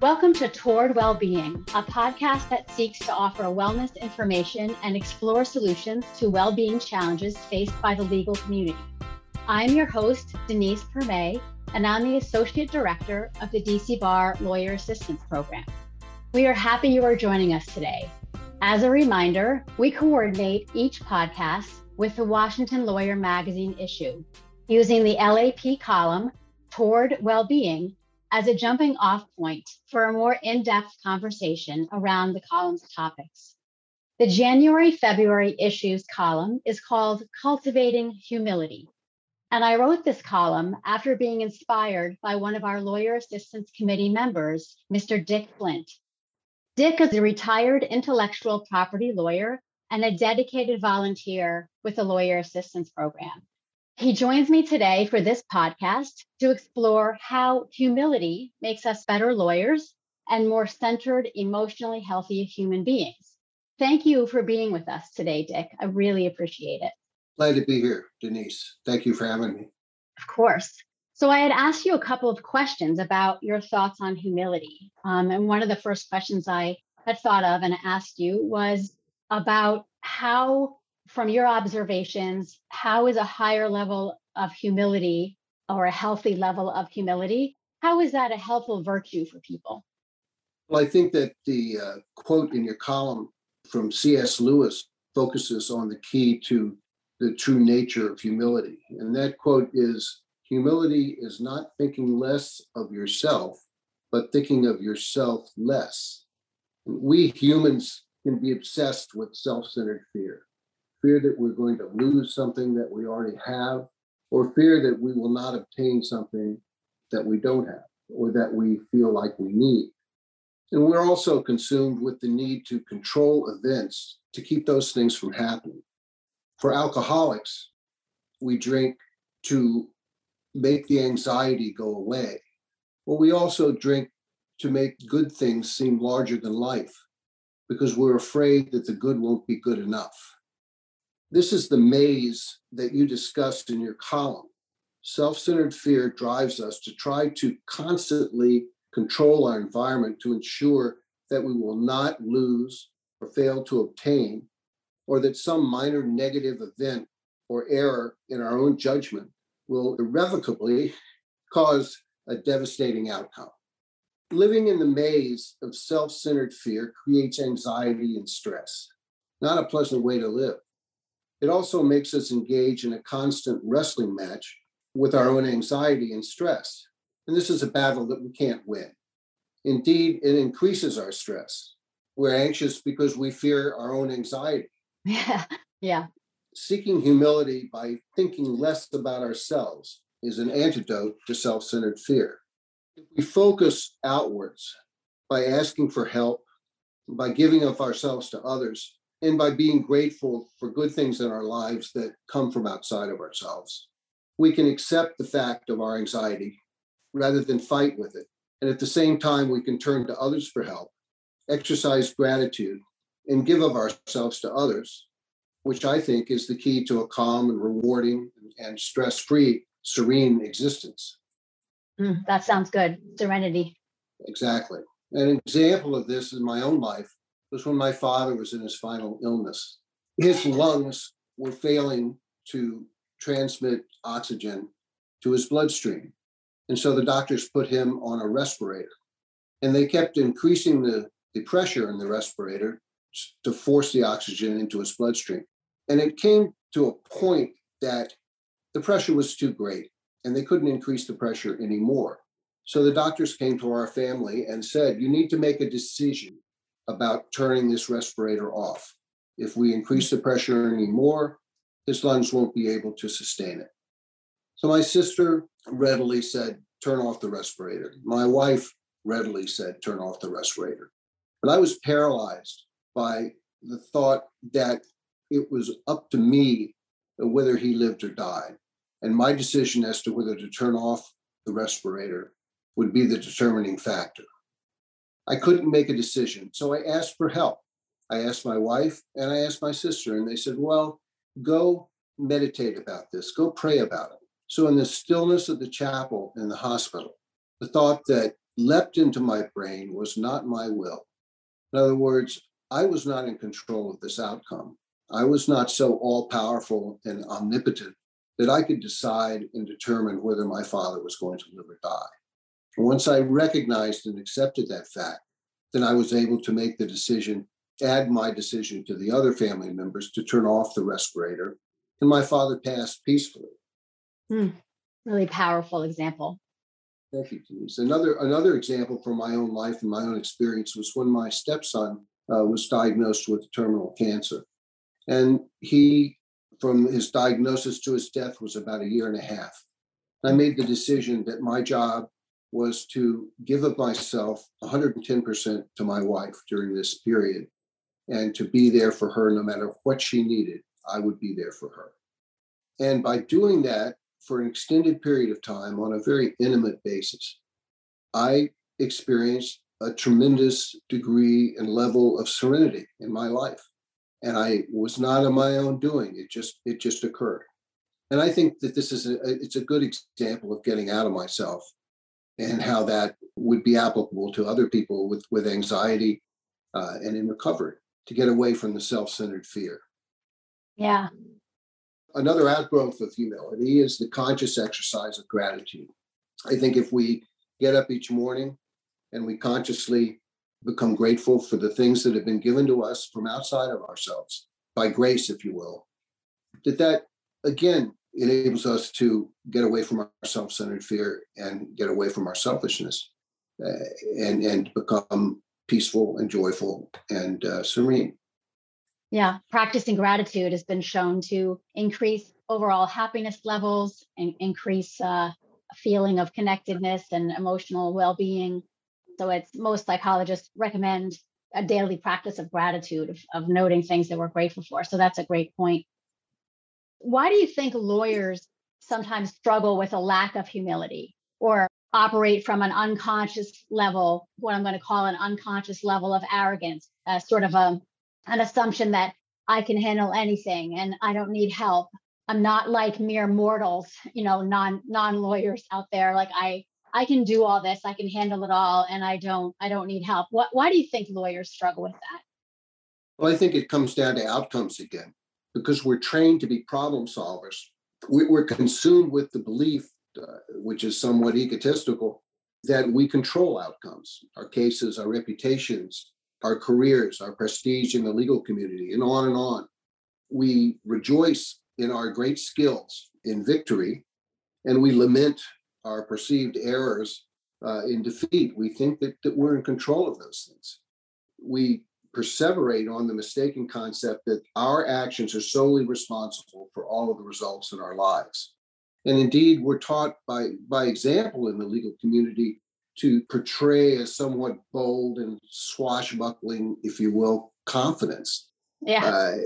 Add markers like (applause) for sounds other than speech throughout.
Welcome to Toward Wellbeing, a podcast that seeks to offer wellness information and explore solutions to well-being challenges faced by the legal community. I'm your host, Denise Perme, and I'm the Associate Director of the DC Bar Lawyer Assistance Program. We are happy you are joining us today. As a reminder, we coordinate each podcast with the Washington Lawyer Magazine issue using the LAP column Toward Wellbeing as a jumping off point for a more in depth conversation around the column's topics. The January February issues column is called Cultivating Humility. And I wrote this column after being inspired by one of our Lawyer Assistance Committee members, Mr. Dick Flint. Dick is a retired intellectual property lawyer and a dedicated volunteer with the Lawyer Assistance Program. He joins me today for this podcast to explore how humility makes us better lawyers and more centered, emotionally healthy human beings. Thank you for being with us today, Dick. I really appreciate it. Glad to be here, Denise. Thank you for having me. Of course. So, I had asked you a couple of questions about your thoughts on humility. Um, and one of the first questions I had thought of and asked you was about how from your observations, how is a higher level of humility or a healthy level of humility? How is that a helpful virtue for people? Well, I think that the uh, quote in your column from C.S. Lewis focuses on the key to the true nature of humility. And that quote is Humility is not thinking less of yourself, but thinking of yourself less. We humans can be obsessed with self centered fear fear that we're going to lose something that we already have, or fear that we will not obtain something that we don't have or that we feel like we need. And we're also consumed with the need to control events to keep those things from happening. For alcoholics, we drink to make the anxiety go away. But we also drink to make good things seem larger than life because we're afraid that the good won't be good enough. This is the maze that you discussed in your column. Self centered fear drives us to try to constantly control our environment to ensure that we will not lose or fail to obtain, or that some minor negative event or error in our own judgment will irrevocably cause a devastating outcome. Living in the maze of self centered fear creates anxiety and stress, not a pleasant way to live. It also makes us engage in a constant wrestling match with our own anxiety and stress. And this is a battle that we can't win. Indeed, it increases our stress. We're anxious because we fear our own anxiety. Yeah. Yeah. Seeking humility by thinking less about ourselves is an antidote to self centered fear. If we focus outwards by asking for help, by giving of ourselves to others, and by being grateful for good things in our lives that come from outside of ourselves. We can accept the fact of our anxiety rather than fight with it. And at the same time, we can turn to others for help, exercise gratitude, and give of ourselves to others, which I think is the key to a calm and rewarding and stress free, serene existence. Mm, that sounds good. Serenity. Exactly. An example of this in my own life was when my father was in his final illness. His lungs were failing to transmit oxygen to his bloodstream. And so the doctors put him on a respirator. And they kept increasing the, the pressure in the respirator to force the oxygen into his bloodstream. And it came to a point that the pressure was too great and they couldn't increase the pressure anymore. So the doctors came to our family and said, You need to make a decision about turning this respirator off. If we increase the pressure anymore, his lungs won't be able to sustain it. So my sister readily said, turn off the respirator. My wife readily said, turn off the respirator. But I was paralyzed by the thought that it was up to me whether he lived or died. And my decision as to whether to turn off the respirator would be the determining factor. I couldn't make a decision. So I asked for help. I asked my wife and I asked my sister, and they said, Well, go meditate about this, go pray about it. So, in the stillness of the chapel in the hospital, the thought that leapt into my brain was not my will. In other words, I was not in control of this outcome. I was not so all powerful and omnipotent that I could decide and determine whether my father was going to live or die. Once I recognized and accepted that fact, then I was able to make the decision, add my decision to the other family members to turn off the respirator. And my father passed peacefully. Mm, really powerful example. Thank you, Denise. Another another example from my own life and my own experience was when my stepson uh, was diagnosed with terminal cancer, and he, from his diagnosis to his death, was about a year and a half. I made the decision that my job was to give of myself 110% to my wife during this period, and to be there for her no matter what she needed. I would be there for her, and by doing that, for an extended period of time on a very intimate basis, I experienced a tremendous degree and level of serenity in my life. And I was not of my own doing. It just it just occurred. And I think that this is a it's a good example of getting out of myself and how that would be applicable to other people with with anxiety uh, and in recovery to get away from the self-centered fear. Yeah, Another outgrowth of humility is the conscious exercise of gratitude. I think if we get up each morning and we consciously become grateful for the things that have been given to us from outside of ourselves, by grace, if you will, that that again enables us to get away from our self-centered fear and get away from our selfishness uh, and and become peaceful and joyful and uh, serene yeah, practicing gratitude has been shown to increase overall happiness levels and increase uh, a feeling of connectedness and emotional well-being. So it's most psychologists recommend a daily practice of gratitude, of, of noting things that we're grateful for. So that's a great point. Why do you think lawyers sometimes struggle with a lack of humility or operate from an unconscious level, what I'm going to call an unconscious level of arrogance, uh, sort of a an assumption that I can handle anything and I don't need help. I'm not like mere mortals, you know, non non lawyers out there. Like I I can do all this, I can handle it all, and I don't I don't need help. What why do you think lawyers struggle with that? Well, I think it comes down to outcomes again, because we're trained to be problem solvers. We're consumed with the belief, uh, which is somewhat egotistical, that we control outcomes, our cases, our reputations, our careers, our prestige in the legal community, and on and on. We rejoice in our great skills in victory, and we lament our perceived errors uh, in defeat. We think that, that we're in control of those things. We perseverate on the mistaken concept that our actions are solely responsible for all of the results in our lives. And indeed, we're taught by, by example in the legal community to portray a somewhat bold and swashbuckling, if you will, confidence. Yeah. Uh,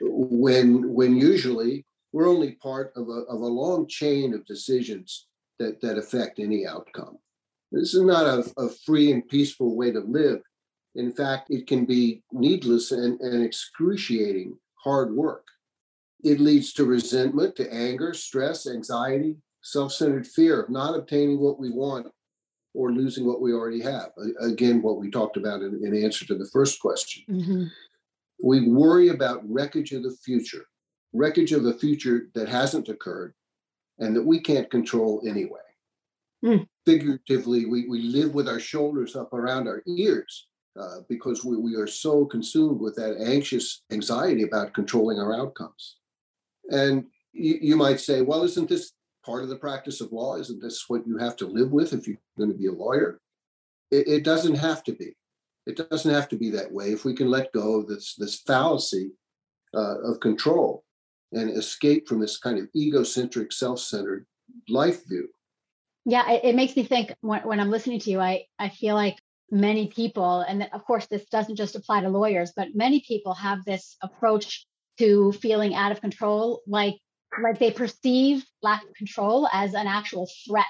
when when usually we're only part of a, of a long chain of decisions that, that affect any outcome. This is not a, a free and peaceful way to live. In fact, it can be needless and, and excruciating hard work. It leads to resentment, to anger, stress, anxiety, self centered fear of not obtaining what we want or losing what we already have. Again, what we talked about in, in answer to the first question. Mm-hmm. We worry about wreckage of the future, wreckage of the future that hasn't occurred and that we can't control anyway. Mm. Figuratively, we, we live with our shoulders up around our ears uh, because we, we are so consumed with that anxious anxiety about controlling our outcomes. And you, you might say, well, isn't this part of the practice of law? Isn't this what you have to live with if you're going to be a lawyer? It, it doesn't have to be. It doesn't have to be that way. If we can let go of this this fallacy uh, of control and escape from this kind of egocentric, self-centered life view. Yeah, it, it makes me think when, when I'm listening to you, I I feel like many people, and of course this doesn't just apply to lawyers, but many people have this approach to feeling out of control, like like they perceive lack of control as an actual threat,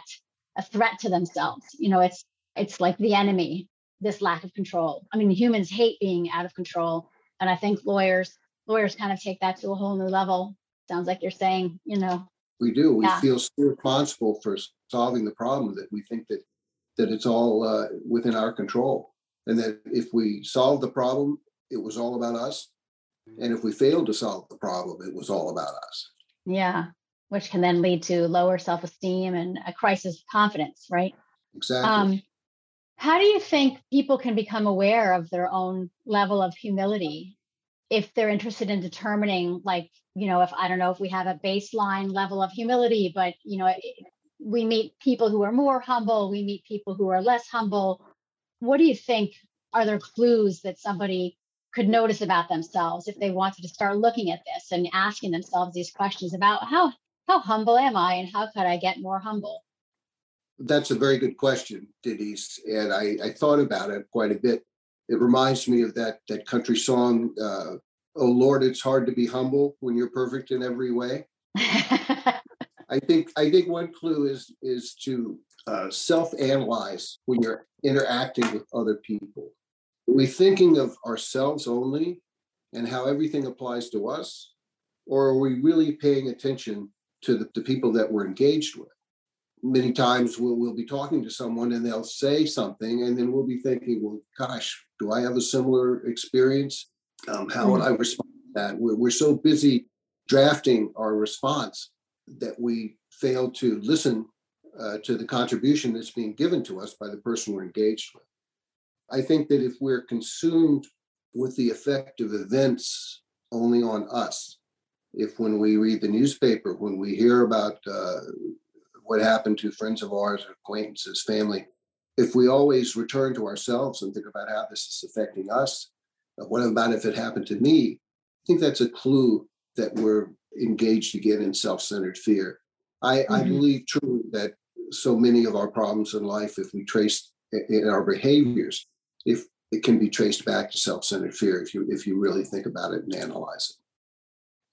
a threat to themselves. You know, it's it's like the enemy, this lack of control. I mean, humans hate being out of control. And I think lawyers, lawyers kind of take that to a whole new level. Sounds like you're saying, you know. We do. We yeah. feel so responsible for solving the problem that we think that that it's all uh, within our control, and that if we solve the problem, it was all about us, and if we failed to solve the problem, it was all about us. Yeah, which can then lead to lower self-esteem and a crisis of confidence, right? Exactly. Um, how do you think people can become aware of their own level of humility if they're interested in determining like you know if i don't know if we have a baseline level of humility but you know we meet people who are more humble we meet people who are less humble. What do you think are there clues that somebody could notice about themselves if they wanted to start looking at this and asking themselves these questions about how how humble am i and how could i get more humble? That's a very good question denise and i i thought about it quite a bit. It reminds me of that that country song uh, oh lord it's hard to be humble when you're perfect in every way (laughs) i think i think one clue is is to uh, self-analyze when you're interacting with other people. Are we thinking of ourselves only and how everything applies to us? Or are we really paying attention to the, the people that we're engaged with? Many times we'll, we'll be talking to someone and they'll say something and then we'll be thinking well gosh do i have a similar experience? Um, how would mm-hmm. i respond to that? We're, we're so busy drafting our response that we fail to listen uh, to the contribution that's being given to us by the person we're engaged with i think that if we're consumed with the effect of events only on us if when we read the newspaper when we hear about uh, what happened to friends of ours, acquaintances, family, if we always return to ourselves and think about how this is affecting us, uh, what about if it happened to me? I think that's a clue that we're engaged again in self-centered fear. I, mm-hmm. I believe truly that so many of our problems in life, if we trace in our behaviors, if it can be traced back to self-centered fear, if you if you really think about it and analyze it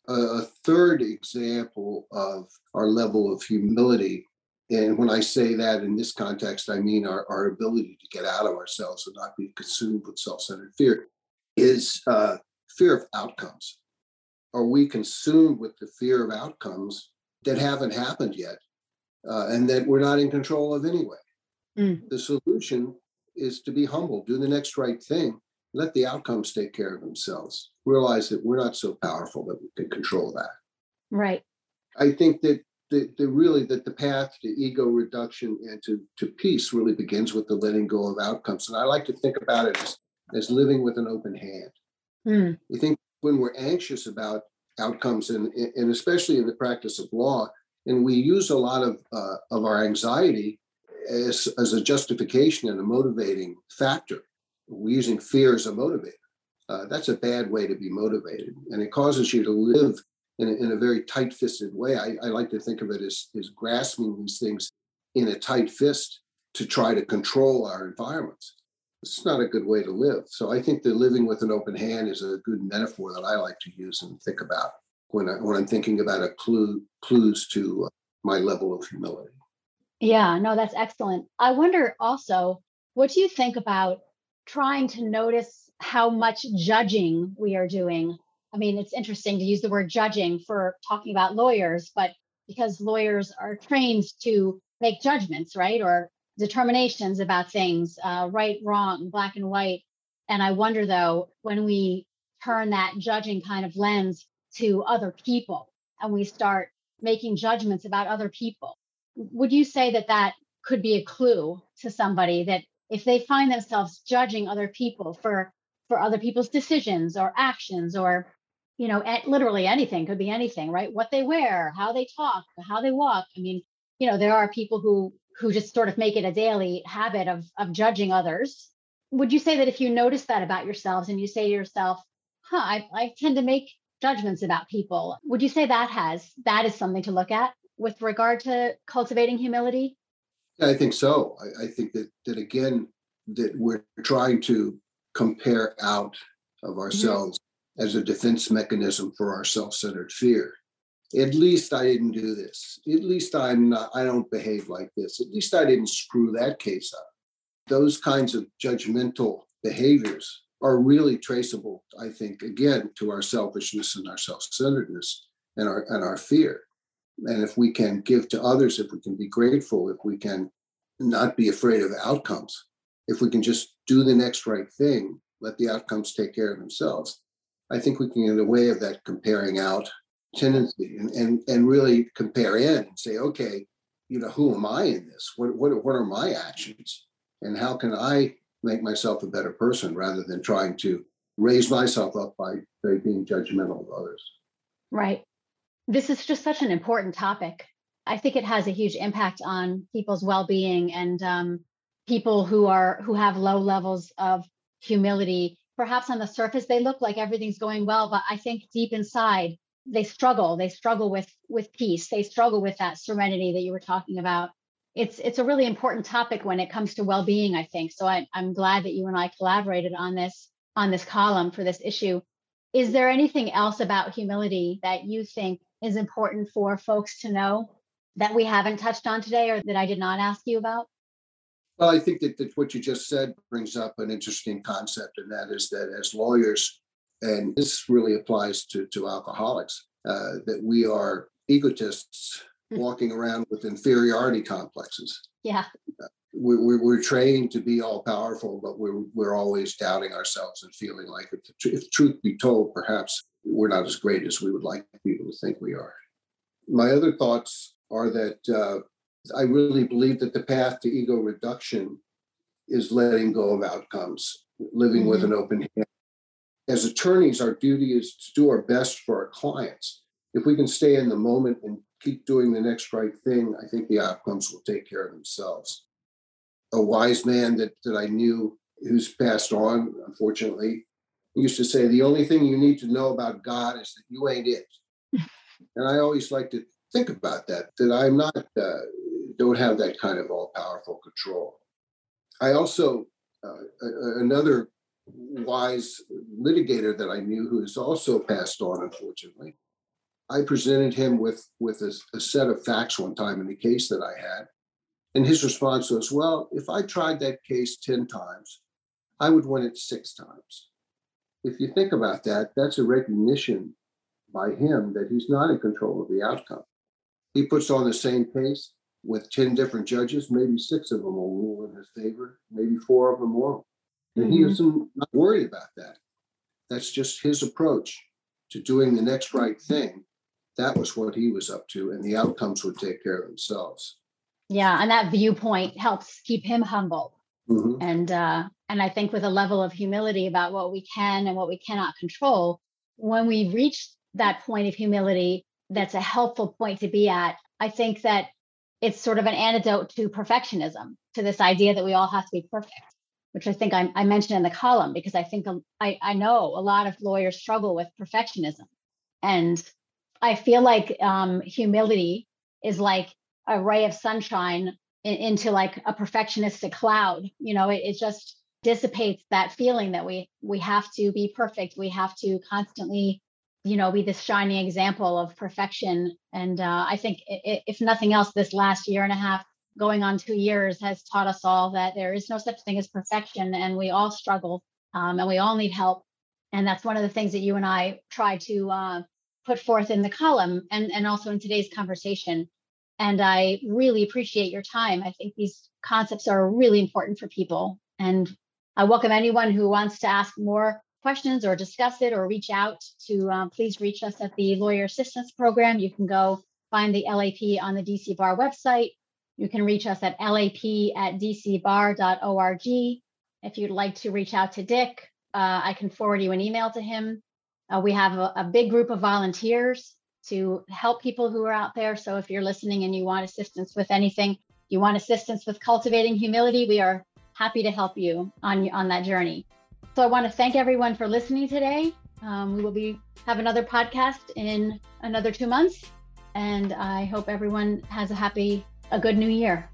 a third example of our level of humility. And when I say that in this context, I mean our, our ability to get out of ourselves and not be consumed with self centered fear, is uh, fear of outcomes. Are we consumed with the fear of outcomes that haven't happened yet uh, and that we're not in control of anyway? Mm. The solution is to be humble, do the next right thing, let the outcomes take care of themselves. Realize that we're not so powerful that we can control that. Right. I think that the, the really that the path to ego reduction and to, to peace really begins with the letting go of outcomes. And I like to think about it as, as living with an open hand. Mm. I think when we're anxious about outcomes and, and especially in the practice of law, and we use a lot of, uh, of our anxiety as, as a justification and a motivating factor we're using fear as a motivator. Uh, that's a bad way to be motivated, and it causes you to live in a, in a very tight-fisted way. I, I, like to think of it as, as grasping these things in a tight fist to try to control our environments. It's not a good way to live. So I think that living with an open hand is a good metaphor that I like to use and think about when I, when I'm thinking about a clue clues to uh, my level of humility. Yeah, no, that's excellent. I wonder also, what do you think about trying to notice how much judging we are doing. I mean, it's interesting to use the word judging for talking about lawyers, but because lawyers are trained to make judgments, right? Or determinations about things, uh, right, wrong, black and white. And I wonder though, when we turn that judging kind of lens to other people and we start making judgments about other people, would you say that that could be a clue to somebody that if they find themselves judging other people for for other people's decisions or actions or you know literally anything could be anything right what they wear how they talk how they walk i mean you know there are people who who just sort of make it a daily habit of of judging others would you say that if you notice that about yourselves and you say to yourself huh i, I tend to make judgments about people would you say that has that is something to look at with regard to cultivating humility I think so. I, I, think that that again that we're trying to compare out of mm-hmm. ourselves mm-hmm. as a defense mechanism for our self-centered fear. At least I didn't do this. At least I'm not. I don't behave like this. At least I didn't screw that case up. Those kinds of judgmental behaviors are really traceable, I think, again to our selfishness and our self-centeredness and our and our fear and if we can give to others, if we can be grateful, if we can not be afraid of outcomes. If we can just do the next right thing, let the outcomes take care of themselves. I think we can get away of that comparing out tendency and, and, and really compare in and say, okay, you know, who am I in this? What, what, what are my actions? And how can I make myself a better person rather than trying to raise myself up by, by being judgmental of others? Right. This is just such an important topic. I think it has a huge impact on people's well-being and um, people who are who have low levels of humility. Perhaps on the surface they look like everything's going well, but I think deep inside they struggle. They struggle with with peace. They struggle with that serenity that you were talking about. It's it's a really important topic when it comes to well-being. I think so. I, I'm glad that you and I collaborated on this on this column for this issue. Is there anything else about humility that you think is important for folks to know that we haven't touched on today or that I did not ask you about? Well, I think that, that what you just said brings up an interesting concept, and that is that as lawyers, and this really applies to, to alcoholics, uh, that we are egotists hmm. walking around with inferiority complexes. Yeah. Uh, we, we, we're trained to be all powerful, but we're, we're always doubting ourselves and feeling like, if, if truth be told, perhaps we're not as great as we would like people to think we are. My other thoughts are that uh, I really believe that the path to ego reduction is letting go of outcomes, living mm-hmm. with an open hand. As attorneys, our duty is to do our best for our clients. If we can stay in the moment and keep doing the next right thing, I think the outcomes will take care of themselves. A wise man that, that I knew who's passed on, unfortunately, used to say, The only thing you need to know about God is that you ain't it. (laughs) and I always like to think about that, that I'm not, uh, don't have that kind of all powerful control. I also, uh, another wise litigator that I knew who has also passed on, unfortunately, I presented him with, with a, a set of facts one time in the case that I had. And his response was, Well, if I tried that case 10 times, I would win it six times. If you think about that, that's a recognition by him that he's not in control of the outcome he puts on the same case with 10 different judges, maybe six of them will rule in his favor, maybe four of them won't. And mm-hmm. he isn't not worried about that. That's just his approach to doing the next right thing. That was what he was up to, and the outcomes would take care of themselves. Yeah, and that viewpoint helps keep him humble. Mm-hmm. And uh, and I think with a level of humility about what we can and what we cannot control, when we reach that point of humility, that's a helpful point to be at. I think that it's sort of an antidote to perfectionism, to this idea that we all have to be perfect, which I think I, I mentioned in the column because I think I, I know a lot of lawyers struggle with perfectionism. And I feel like um, humility is like a ray of sunshine in, into like a perfectionistic cloud. You know, it, it just dissipates that feeling that we we have to be perfect. We have to constantly you know be this shining example of perfection and uh, i think if nothing else this last year and a half going on two years has taught us all that there is no such thing as perfection and we all struggle um, and we all need help and that's one of the things that you and i try to uh, put forth in the column and, and also in today's conversation and i really appreciate your time i think these concepts are really important for people and i welcome anyone who wants to ask more questions or discuss it or reach out to, um, please reach us at the Lawyer Assistance Program. You can go find the LAP on the DC Bar website. You can reach us at lap at dcbar.org. If you'd like to reach out to Dick, uh, I can forward you an email to him. Uh, we have a, a big group of volunteers to help people who are out there. So if you're listening and you want assistance with anything, you want assistance with cultivating humility, we are happy to help you on, on that journey. So I want to thank everyone for listening today. Um, we will be have another podcast in another two months, and I hope everyone has a happy, a good new year.